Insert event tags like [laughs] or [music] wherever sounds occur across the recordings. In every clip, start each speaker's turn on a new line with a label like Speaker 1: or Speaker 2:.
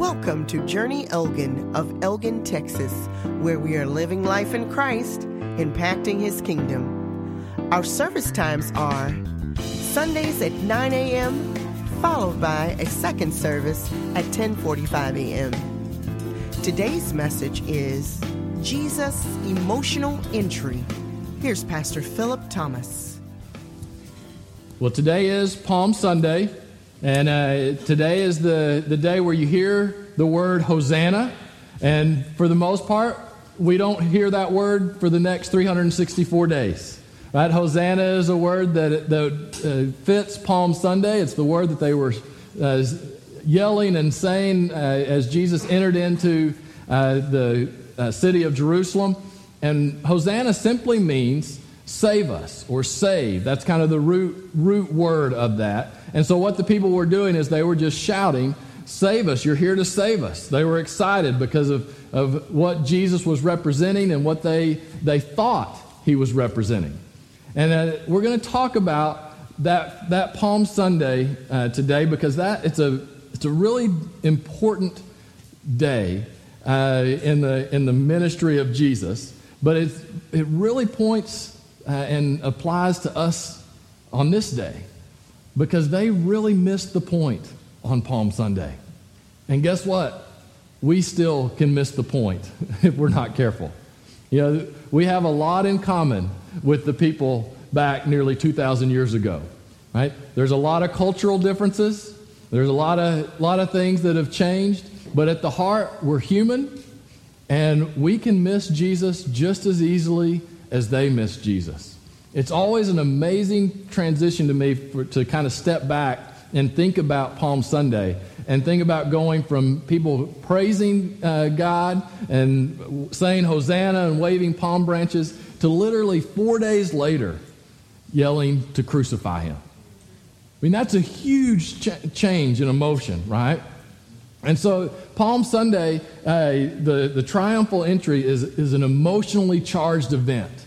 Speaker 1: Welcome to Journey Elgin of Elgin, Texas, where we are living life in Christ, impacting His kingdom. Our service times are Sundays at 9 a.m., followed by a second service at 10:45 a.m. Today's message is Jesus' emotional entry. Here's Pastor Philip Thomas.
Speaker 2: Well, today is Palm Sunday, and uh, today is the, the day where you hear the word Hosanna. And for the most part, we don't hear that word for the next 364 days. Right? Hosanna is a word that, that uh, fits Palm Sunday. It's the word that they were uh, yelling and saying uh, as Jesus entered into uh, the uh, city of Jerusalem. And Hosanna simply means save us or save. That's kind of the root, root word of that. And so what the people were doing is they were just shouting, Save us, you're here to save us. They were excited because of, of what Jesus was representing and what they, they thought he was representing. And uh, we're going to talk about that, that Palm Sunday uh, today because that, it's, a, it's a really important day uh, in, the, in the ministry of Jesus. But it's, it really points uh, and applies to us on this day because they really missed the point on Palm Sunday. And guess what? We still can miss the point [laughs] if we're not careful. You know, we have a lot in common with the people back nearly 2,000 years ago, right? There's a lot of cultural differences. There's a lot of, lot of things that have changed. But at the heart, we're human, and we can miss Jesus just as easily as they miss Jesus. It's always an amazing transition to me for, to kind of step back and think about Palm Sunday and think about going from people praising uh, God and saying Hosanna and waving palm branches to literally four days later yelling to crucify him. I mean, that's a huge ch- change in emotion, right? And so, Palm Sunday, uh, the, the triumphal entry is, is an emotionally charged event.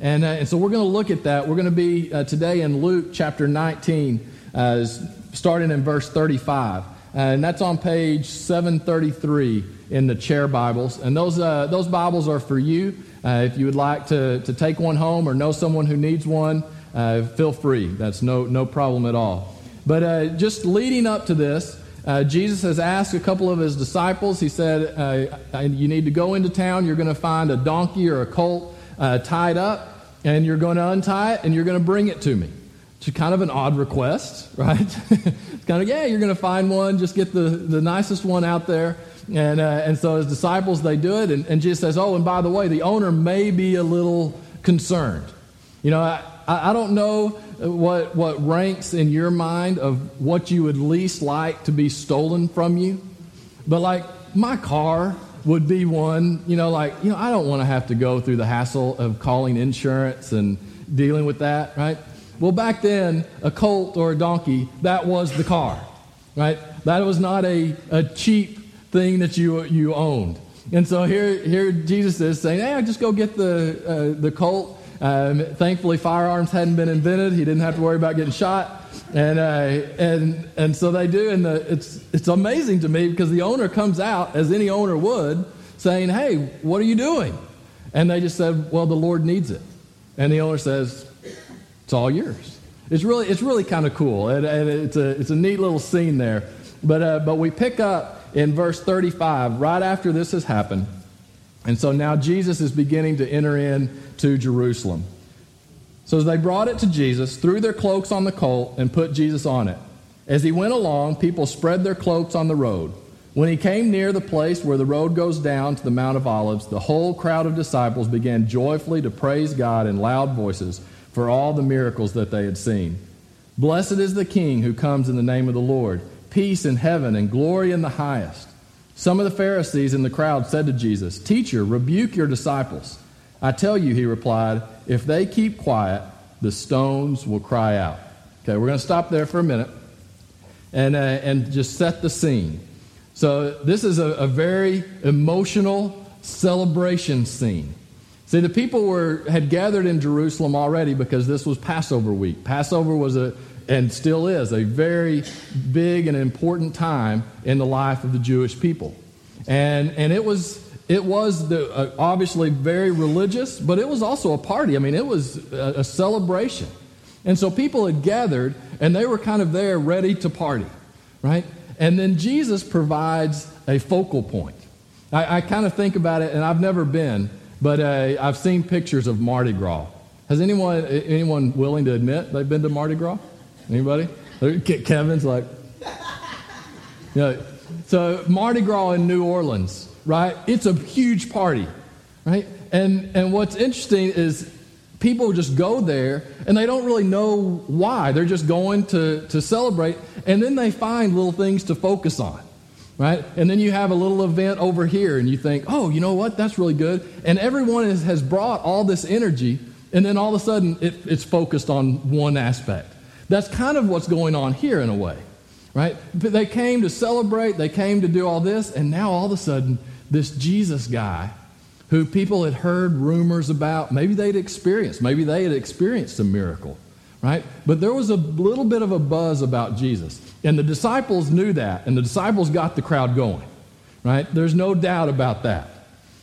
Speaker 2: And, uh, and so, we're going to look at that. We're going to be uh, today in Luke chapter 19, uh, starting in verse 35. and that's on page 733 in the chair Bibles. And those, uh, those Bibles are for you. Uh, if you would like to, to take one home or know someone who needs one, feel free. That's no, no problem at all. But just leading up to this, uh, Jesus has asked a couple of his disciples, he said, uh, You need to go into town. You're going to find a donkey or a colt uh, tied up, and you're going to untie it, and you're going to bring it to me. It's kind of an odd request, [laughs] right? it's kind of, yeah, you're going to find one, just get the, the nicest one out there. And, uh, and so his disciples, they do it, and, and Jesus says, Oh, and by the way, the owner may be a little concerned. You know, I, I don't know what, what ranks in your mind of what you would least like to be stolen from you, but like my car would be one, you know, like, you know, I don't want to have to go through the hassle of calling insurance and dealing with that, right? Well, back then, a colt or a donkey, that was the car, right? That was not a, a cheap thing that you, you owned. And so here, here Jesus is saying, hey, just go get the, uh, the colt um, thankfully, firearms hadn't been invented. He didn't have to worry about getting shot. And, uh, and, and so they do. And the, it's, it's amazing to me because the owner comes out, as any owner would, saying, Hey, what are you doing? And they just said, Well, the Lord needs it. And the owner says, It's all yours. It's really, it's really kind of cool. And, and, it's, a, it's a neat little scene there. But, uh, but we pick up in verse 35, right after this has happened. And so now Jesus is beginning to enter in to Jerusalem. So they brought it to Jesus, threw their cloaks on the colt and put Jesus on it. As he went along, people spread their cloaks on the road. When he came near the place where the road goes down to the Mount of Olives, the whole crowd of disciples began joyfully to praise God in loud voices for all the miracles that they had seen. Blessed is the King who comes in the name of the Lord. Peace in heaven and glory in the highest. Some of the Pharisees in the crowd said to Jesus, Teacher, rebuke your disciples. I tell you, he replied, if they keep quiet, the stones will cry out. Okay, we're going to stop there for a minute and, uh, and just set the scene. So, this is a, a very emotional celebration scene. See, the people were, had gathered in Jerusalem already because this was Passover week. Passover was a, and still is a very big and important time in the life of the Jewish people. And, and it was, it was the, uh, obviously very religious, but it was also a party. I mean, it was a, a celebration. And so people had gathered, and they were kind of there ready to party, right? And then Jesus provides a focal point. I, I kind of think about it, and I've never been, but uh, I've seen pictures of Mardi Gras. Has anyone anyone willing to admit they've been to Mardi Gras? Anybody? Kevin's like, [laughs] yeah. So Mardi Gras in New Orleans, right? It's a huge party, right? And and what's interesting is people just go there and they don't really know why. They're just going to to celebrate, and then they find little things to focus on right? And then you have a little event over here, and you think, oh, you know what? That's really good. And everyone is, has brought all this energy, and then all of a sudden it, it's focused on one aspect. That's kind of what's going on here in a way, right? But they came to celebrate, they came to do all this, and now all of a sudden, this Jesus guy who people had heard rumors about, maybe they'd experienced, maybe they had experienced a miracle, right? But there was a little bit of a buzz about Jesus. And the disciples knew that, and the disciples got the crowd going, right? There's no doubt about that.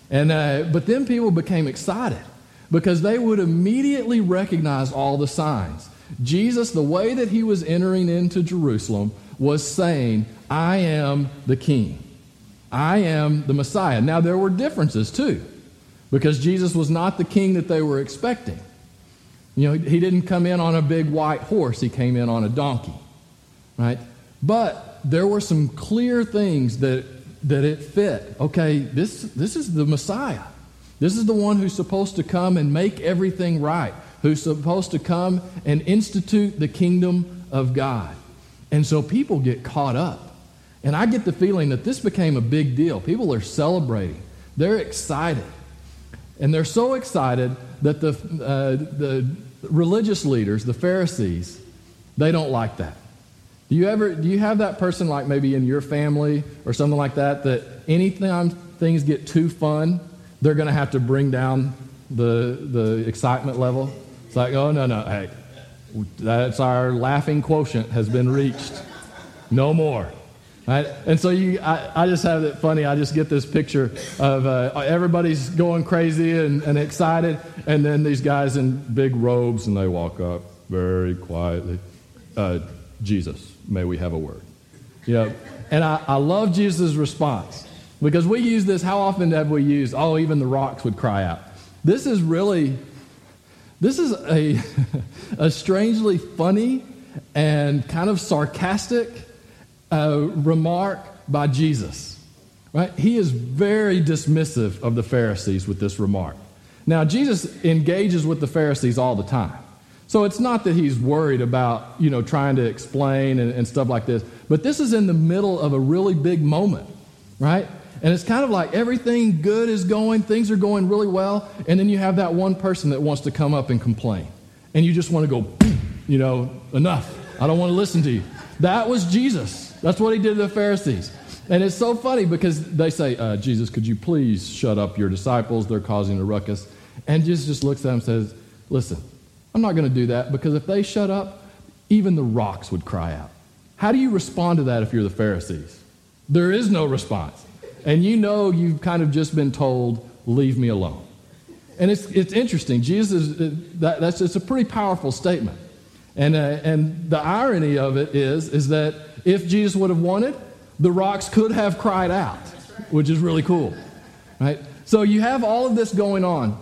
Speaker 2: And, uh, but then people became excited because they would immediately recognize all the signs. Jesus, the way that he was entering into Jerusalem, was saying, I am the king. I am the Messiah. Now, there were differences too, because Jesus was not the king that they were expecting. You know, he didn't come in on a big white horse, he came in on a donkey, right? But there were some clear things that, that it fit. Okay, this, this is the Messiah. This is the one who's supposed to come and make everything right, who's supposed to come and institute the kingdom of God. And so people get caught up. And I get the feeling that this became a big deal. People are celebrating, they're excited. And they're so excited that the, uh, the religious leaders, the Pharisees, they don't like that. Do you ever do you have that person like maybe in your family or something like that that anytime things get too fun, they're going to have to bring down the the excitement level? It's like, "Oh no, no. Hey, that's our laughing quotient has been reached. No more." Right? And so you, I, I just have it funny. I just get this picture of uh, everybody's going crazy and, and excited, and then these guys in big robes, and they walk up very quietly. Uh, Jesus may we have a word. You know, and I, I love Jesus' response because we use this. How often have we used, oh, even the rocks would cry out? This is really, this is a, [laughs] a strangely funny and kind of sarcastic uh, remark by Jesus. Right? He is very dismissive of the Pharisees with this remark. Now, Jesus engages with the Pharisees all the time. So it's not that he's worried about, you know, trying to explain and, and stuff like this, but this is in the middle of a really big moment, right? And it's kind of like everything good is going, things are going really well, and then you have that one person that wants to come up and complain. And you just want to go, you know, enough. I don't want to listen to you. That was Jesus. That's what he did to the Pharisees. And it's so funny because they say, uh, Jesus, could you please shut up your disciples? They're causing a ruckus. And Jesus just looks at them and says, Listen, I'm not going to do that because if they shut up, even the rocks would cry out. How do you respond to that if you're the Pharisees? There is no response. And you know you've kind of just been told, leave me alone. And it's, it's interesting. Jesus, uh, that, that's it's a pretty powerful statement. And, uh, and the irony of it is, is that if Jesus would have wanted, the rocks could have cried out, which is really cool. Right? So you have all of this going on,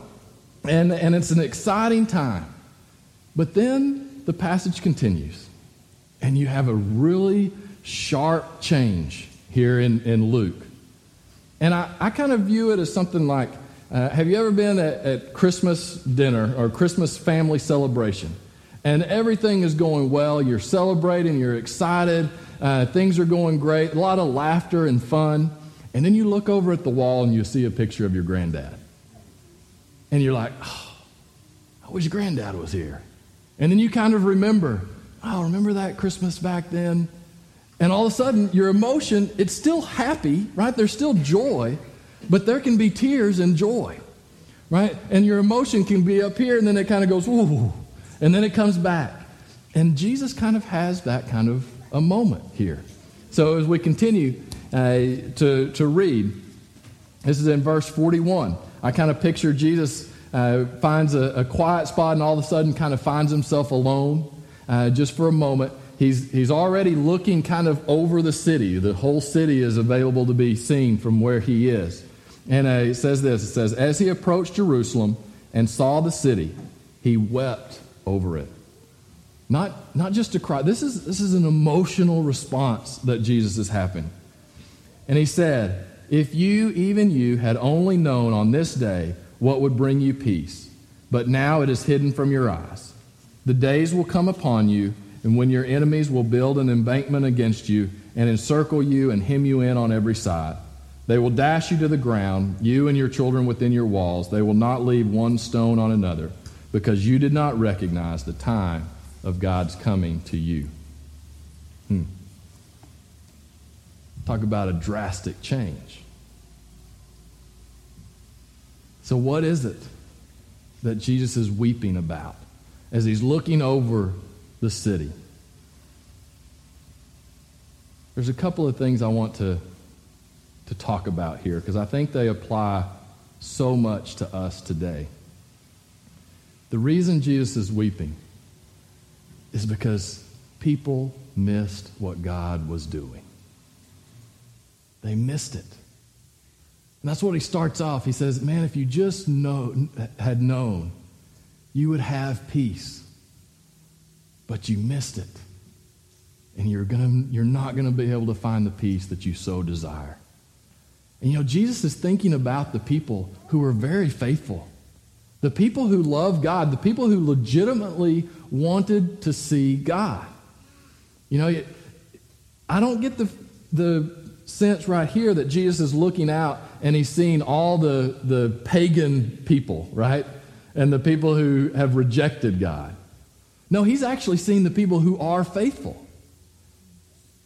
Speaker 2: and, and it's an exciting time. But then the passage continues, and you have a really sharp change here in, in Luke. And I, I kind of view it as something like uh, have you ever been at, at Christmas dinner or Christmas family celebration? And everything is going well. You're celebrating, you're excited, uh, things are going great, a lot of laughter and fun. And then you look over at the wall and you see a picture of your granddad. And you're like, oh, I wish granddad was here. And then you kind of remember, oh, remember that Christmas back then? And all of a sudden, your emotion, it's still happy, right? There's still joy, but there can be tears and joy, right? And your emotion can be up here, and then it kind of goes, ooh, and then it comes back. And Jesus kind of has that kind of a moment here. So as we continue uh, to, to read, this is in verse 41. I kind of picture Jesus uh, finds a, a, quiet spot and all of a sudden kind of finds himself alone uh, just for a moment. He's, he's already looking kind of over the city. The whole city is available to be seen from where he is. And uh, it says this it says, As he approached Jerusalem and saw the city, he wept over it. Not, not just a cry. This is, this is an emotional response that Jesus is having. And he said, If you, even you, had only known on this day what would bring you peace, but now it is hidden from your eyes. The days will come upon you, and when your enemies will build an embankment against you and encircle you and hem you in on every side. They will dash you to the ground, you and your children within your walls. They will not leave one stone on another, because you did not recognize the time of God's coming to you. Hmm. Talk about a drastic change. So, what is it that Jesus is weeping about as he's looking over the city? There's a couple of things I want to, to talk about here because I think they apply so much to us today. The reason Jesus is weeping is because people missed what God was doing. They missed it. And that's what he starts off. He says, Man, if you just know, had known, you would have peace. But you missed it. And you're, gonna, you're not going to be able to find the peace that you so desire. And you know, Jesus is thinking about the people who were very faithful. The people who love God, the people who legitimately wanted to see God. You know, I don't get the, the sense right here that Jesus is looking out and he's seeing all the, the pagan people, right? And the people who have rejected God. No, he's actually seeing the people who are faithful.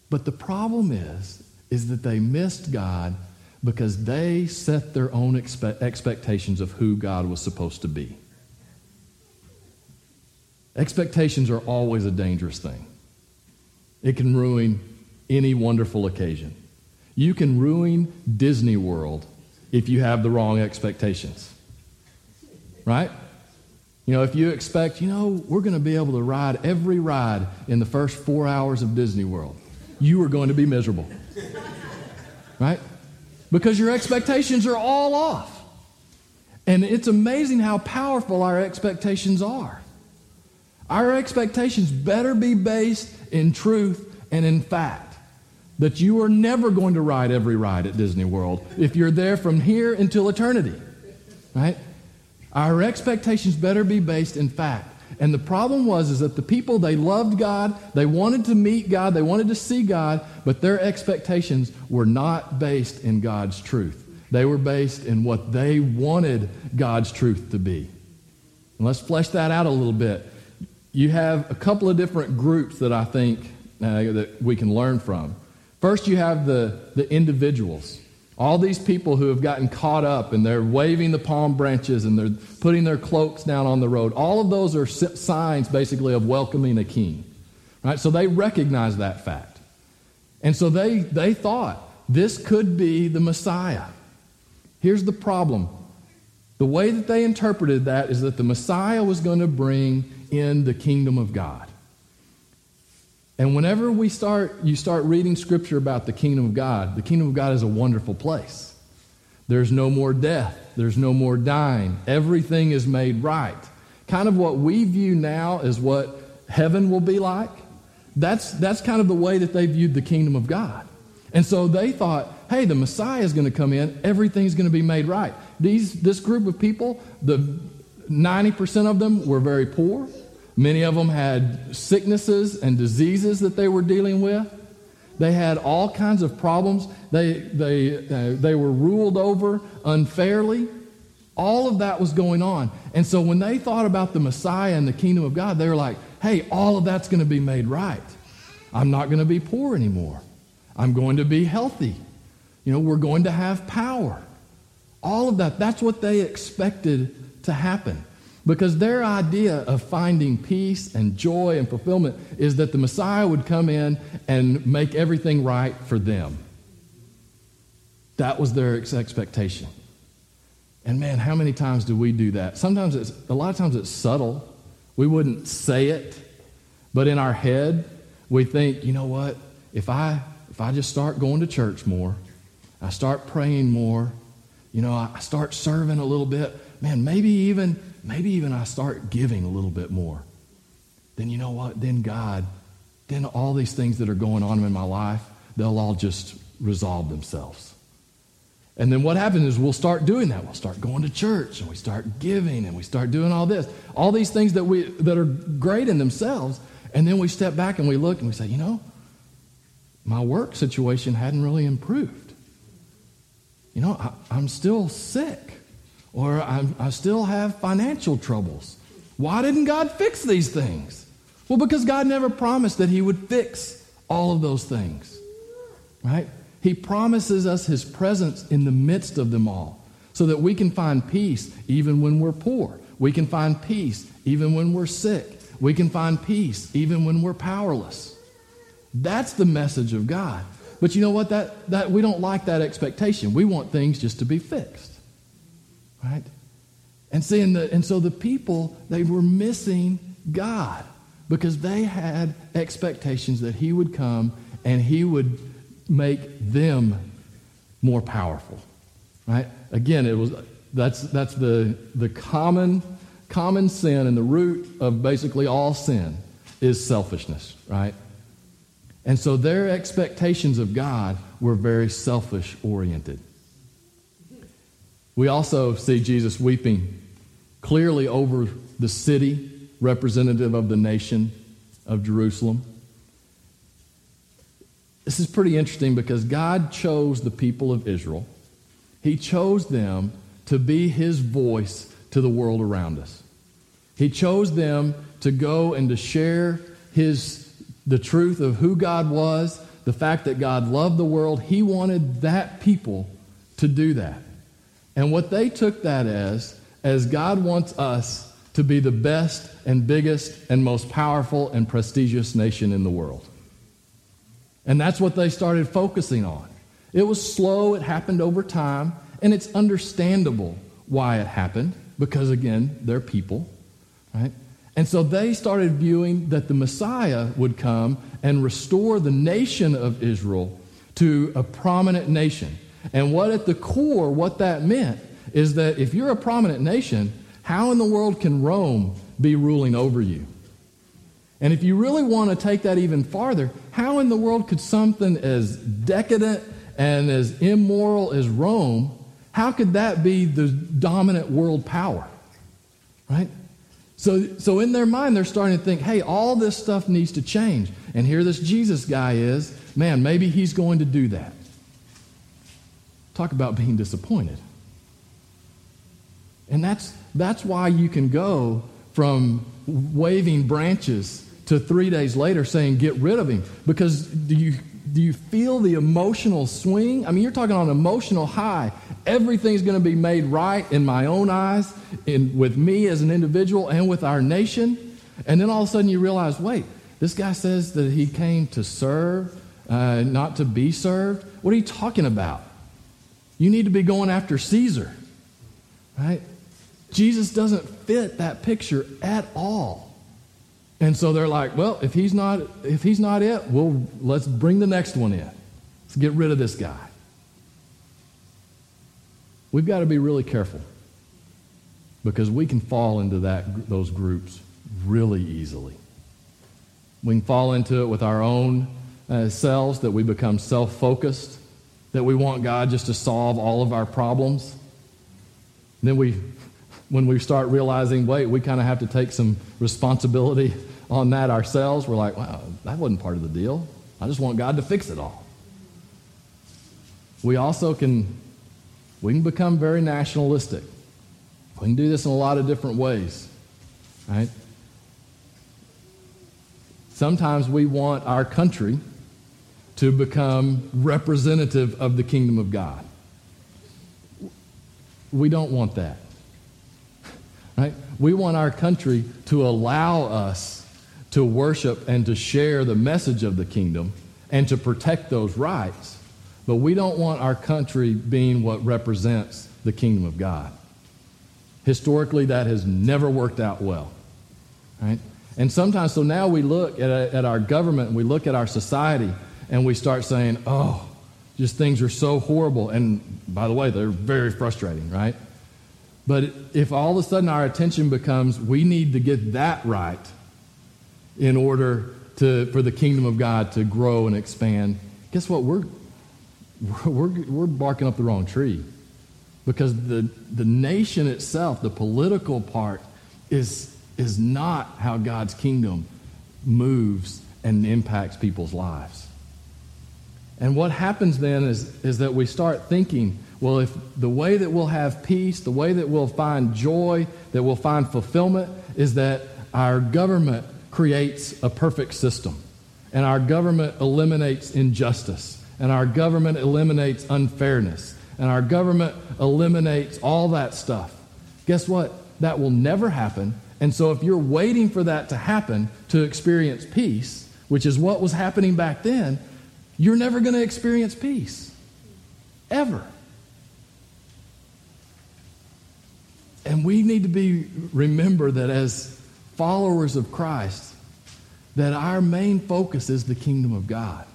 Speaker 2: But the problem is, is that they missed God because they set their own expe- expectations of who God was supposed to be. Expectations are always a dangerous thing. It can ruin any wonderful occasion. You can ruin Disney World if you have the wrong expectations. Right? You know, if you expect, you know, we're going to be able to ride every ride in the first four hours of Disney World, you are going to be miserable. Right? Because your expectations are all off. And it's amazing how powerful our expectations are. Our expectations better be based in truth and in fact. That you are never going to ride every ride at Disney World if you're there from here until eternity. Right? Our expectations better be based in fact. And the problem was is that the people they loved God, they wanted to meet God, they wanted to see God, but their expectations were not based in God's truth. They were based in what they wanted God's truth to be. And let's flesh that out a little bit you have a couple of different groups that I think uh, that we can learn from. First, you have the, the individuals. All these people who have gotten caught up and they're waving the palm branches and they're putting their cloaks down on the road. All of those are signs, basically, of welcoming a king. Right? So they recognize that fact. And so they, they thought this could be the Messiah. Here's the problem the way that they interpreted that is that the Messiah was going to bring in the kingdom of God. And whenever we start, you start reading scripture about the kingdom of God, the kingdom of God is a wonderful place. There's no more death, there's no more dying, everything is made right. Kind of what we view now is what heaven will be like. That's, that's kind of the way that they viewed the kingdom of God. And so they thought, hey, the Messiah is going to come in, everything's going to be made right. These, this group of people, the 90% of them were very poor. Many of them had sicknesses and diseases that they were dealing with. They had all kinds of problems. They, they, uh, they were ruled over unfairly. All of that was going on. And so when they thought about the Messiah and the kingdom of God, they were like, hey, all of that's going to be made right. I'm not going to be poor anymore. I'm going to be healthy. You know, we're going to have power. All of that. That's what they expected to happen. Because their idea of finding peace and joy and fulfillment is that the Messiah would come in and make everything right for them. That was their expectation. And man, how many times do we do that? Sometimes it's, a lot of times it's subtle. We wouldn't say it, but in our head, we think, you know what? If I, if I just start going to church more, I start praying more, you know, I start serving a little bit, man, maybe even, maybe even I start giving a little bit more. Then you know what? Then God, then all these things that are going on in my life, they'll all just resolve themselves. And then what happens is we'll start doing that. We'll start going to church and we start giving and we start doing all this. All these things that we that are great in themselves. And then we step back and we look and we say, you know, my work situation hadn't really improved. You know, I, am still sick or I still have financial troubles. Why didn't God fix these things? Well, because God never promised that He would fix all of those things, right? He promises us His presence in the midst of them all so that we can find peace even when we're poor. We can find peace even when we're sick. We can find peace even when we're powerless. That's the message of God. But you know what? That, that, we don't like that expectation. We want things just to be fixed. Right? And, see, and, the, and so the people, they were missing God because they had expectations that He would come and He would make them more powerful. Right? Again, it was that's that's the the common common sin and the root of basically all sin is selfishness, right? And so their expectations of God were very selfish oriented. We also see Jesus weeping clearly over the city, representative of the nation of Jerusalem. This is pretty interesting because God chose the people of Israel. He chose them to be his voice to the world around us. He chose them to go and to share his the truth of who God was, the fact that God loved the world. He wanted that people to do that. And what they took that as as God wants us to be the best and biggest and most powerful and prestigious nation in the world. And that's what they started focusing on. It was slow, it happened over time, and it's understandable why it happened because, again, they're people, right? And so they started viewing that the Messiah would come and restore the nation of Israel to a prominent nation. And what at the core, what that meant is that if you're a prominent nation, how in the world can Rome be ruling over you? And if you really want to take that even farther, how in the world could something as decadent and as immoral as Rome, how could that be the dominant world power? Right? So, so in their mind, they're starting to think, hey, all this stuff needs to change. And here this Jesus guy is. Man, maybe he's going to do that. Talk about being disappointed. And that's, that's why you can go from waving branches to three days later saying, get rid of him. Because do you, do you feel the emotional swing? I mean, you're talking on emotional high. Everything's going to be made right in my own eyes, in, with me as an individual, and with our nation. And then all of a sudden you realize, wait, this guy says that he came to serve, uh, not to be served. What are you talking about? You need to be going after Caesar, right? Jesus doesn't fit that picture at all. And so they're like, well, if he's not if he's not it, well, let's bring the next one in. Let's get rid of this guy. We've got to be really careful because we can fall into that those groups really easily. We can fall into it with our own uh, selves that we become self-focused, that we want God just to solve all of our problems. then we when we start realizing, wait, we kind of have to take some responsibility on that ourselves, we're like, wow, that wasn't part of the deal. I just want God to fix it all. We also can, we can become very nationalistic. We can do this in a lot of different ways, right? Sometimes we want our country to become representative of the kingdom of God. We don't want that. [laughs] right? We want our country to allow us to worship and to share the message of the kingdom and to protect those rights. But we don't want our country being what represents the kingdom of God. Historically, that has never worked out well. Right? And sometimes, so now we look at, at our government and we look at our society and we start saying, oh, just things are so horrible. And by the way, they're very frustrating, right? But if all of a sudden our attention becomes, we need to get that right in order to, for the kingdom of God to grow and expand, guess what? We're, [laughs] we're, we're barking up the wrong tree. Because the, the nation itself, the political part, is, is not how God's kingdom moves and impacts people's lives. And what happens then is, is that we start thinking, well, if the way that we'll have peace, the way that we'll find joy, that we'll find fulfillment, is that our government creates a perfect system, and our government eliminates injustice, and our government eliminates unfairness, and our government eliminates all that stuff. Guess what? That will never happen. And so, if you're waiting for that to happen to experience peace, which is what was happening back then, you're never going to experience peace. Ever. And we need to be remember that as followers of Christ, that our main focus is the kingdom of God.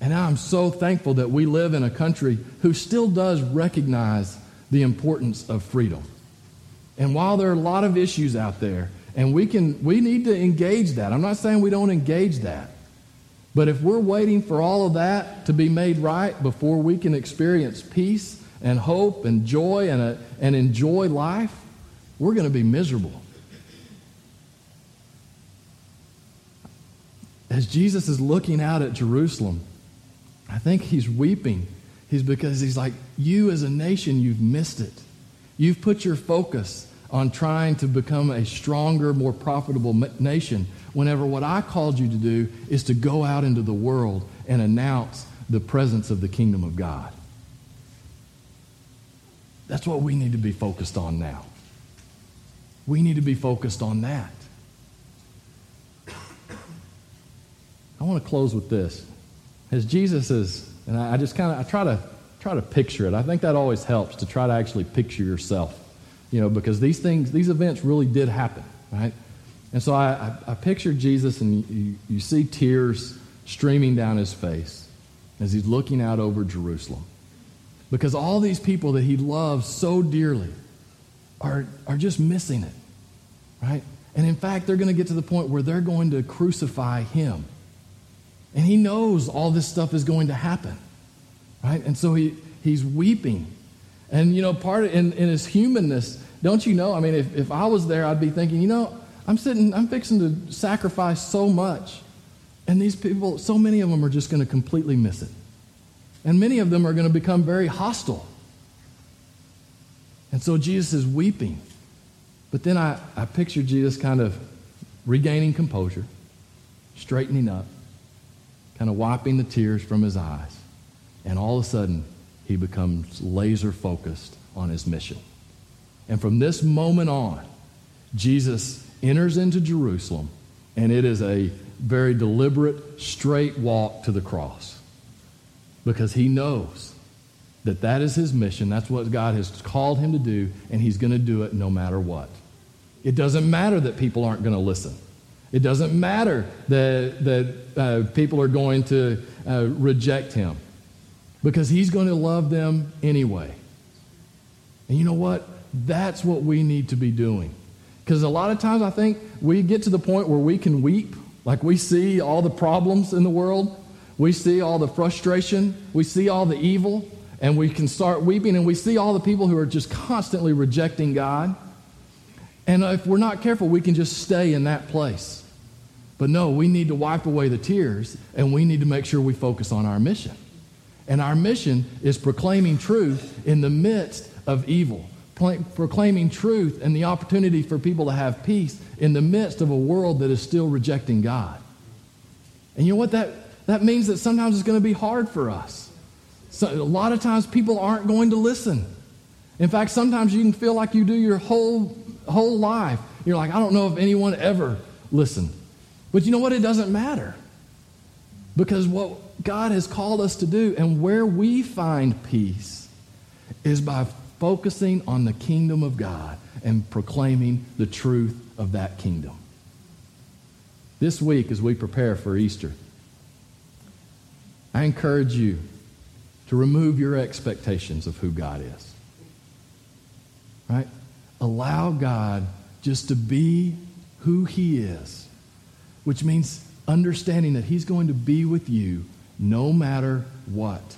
Speaker 2: And I'm so thankful that we live in a country who still does recognize the importance of freedom. And while there are a lot of issues out there, and we can we need to engage that. I'm not saying we don't engage that. But if we're waiting for all of that to be made right before we can experience peace and hope and joy and, a, and enjoy life, we're going to be miserable. As Jesus is looking out at Jerusalem, I think he's weeping. He's because he's like, You as a nation, you've missed it. You've put your focus on trying to become a stronger, more profitable nation, whenever what I called you to do is to go out into the world and announce the presence of the kingdom of God. That's what we need to be focused on now. We need to be focused on that. I want to close with this. As Jesus is, and I just kind of I try to try to picture it. I think that always helps to try to actually picture yourself you know, because these things, these events really did happen, right? And so I, I, I pictured Jesus, and you, you see tears streaming down his face as he's looking out over Jerusalem. Because all these people that he loves so dearly are, are just missing it, right? And in fact, they're going to get to the point where they're going to crucify him. And he knows all this stuff is going to happen, right? And so he, he's weeping and, you know, part of, in, in his humanness, don't you know? I mean, if, if I was there, I'd be thinking, you know, I'm sitting, I'm fixing to sacrifice so much. And these people, so many of them are just going to completely miss it. And many of them are going to become very hostile. And so Jesus is weeping. But then I, I picture Jesus kind of regaining composure, straightening up, kind of wiping the tears from his eyes. And all of a sudden, he becomes laser focused on his mission. And from this moment on, Jesus enters into Jerusalem, and it is a very deliberate, straight walk to the cross because he knows that that is his mission. That's what God has called him to do, and he's going to do it no matter what. It doesn't matter that people aren't going to listen. It doesn't matter that, that uh, people are going to uh, reject him because he's going to love them anyway. And you know what? That's what we need to be doing. Because a lot of times I think we get to the point where we can weep, like we see all the problems in the world, we see all the frustration, we see all the evil, and we can start weeping, and we see all the people who are just constantly rejecting God. And if we're not careful, we can just stay in that place. But no, we need to wipe away the tears, and we need to make sure we focus on our mission. And our mission is proclaiming truth in the midst of evil, proclaiming truth and the opportunity for people to have peace in the midst of a world that is still rejecting God. And you know what? That, that means that sometimes it's going to be hard for us. So, a lot of times people aren't going to listen. In fact, sometimes you can feel like you do your whole, whole life. You're like, I don't know if anyone ever listened. But you know what? It doesn't matter. Because what God has called us to do and where we find peace is by focusing on the kingdom of God and proclaiming the truth of that kingdom. This week, as we prepare for Easter, I encourage you to remove your expectations of who God is. Right? Allow God just to be who He is, which means understanding that He's going to be with you no matter what.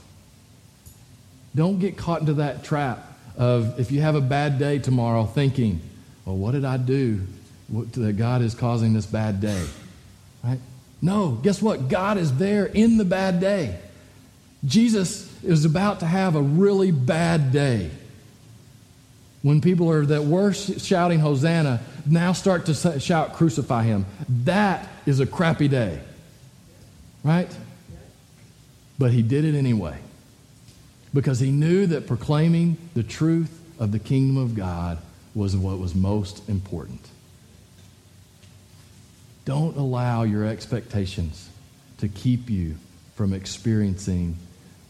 Speaker 2: Don't get caught into that trap of if you have a bad day tomorrow thinking, well, what did I do that God is causing this bad day? Right? No, guess what? God is there in the bad day. Jesus is about to have a really bad day. When people are that were shouting Hosanna now start to shout crucify him. That is a crappy day. Right? But he did it anyway. Because he knew that proclaiming the truth of the kingdom of God was what was most important. Don't allow your expectations to keep you from experiencing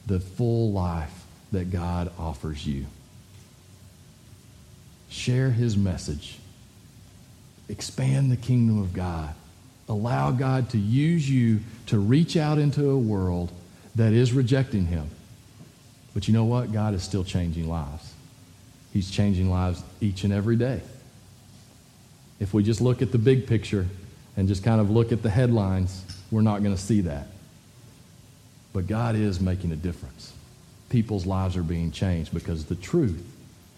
Speaker 2: the full life that God offers you. Share his message. Expand the kingdom of God. Allow God to use you to reach out into a world that is rejecting him. But you know what? God is still changing lives. He's changing lives each and every day. If we just look at the big picture and just kind of look at the headlines, we're not going to see that. But God is making a difference. People's lives are being changed because the truth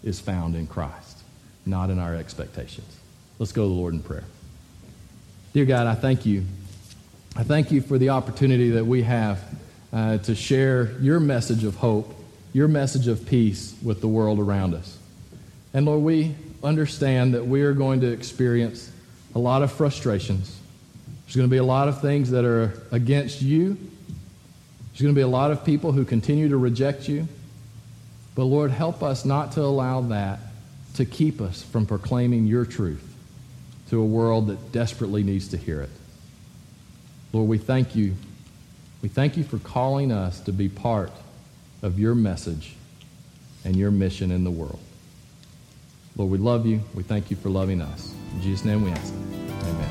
Speaker 2: is found in Christ, not in our expectations. Let's go to the Lord in prayer. Dear God, I thank you. I thank you for the opportunity that we have uh, to share your message of hope, your message of peace with the world around us. And Lord, we understand that we are going to experience a lot of frustrations. There's going to be a lot of things that are against you. There's going to be a lot of people who continue to reject you. But Lord, help us not to allow that to keep us from proclaiming your truth to a world that desperately needs to hear it. Lord, we thank you. We thank you for calling us to be part of your message and your mission in the world. Lord, we love you. We thank you for loving us. In Jesus' name we ask. Amen.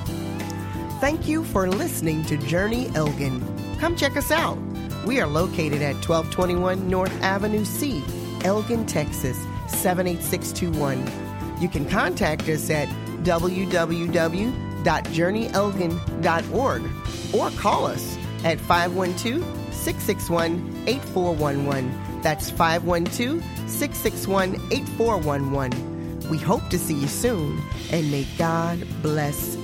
Speaker 1: Thank you for listening to Journey Elgin. Come check us out. We are located at 1221 North Avenue C, Elgin, Texas 78621. You can contact us at www.journeyelgin.org or call us at 512 661 8411. That's 512 661 8411. We hope to see you soon, and may God bless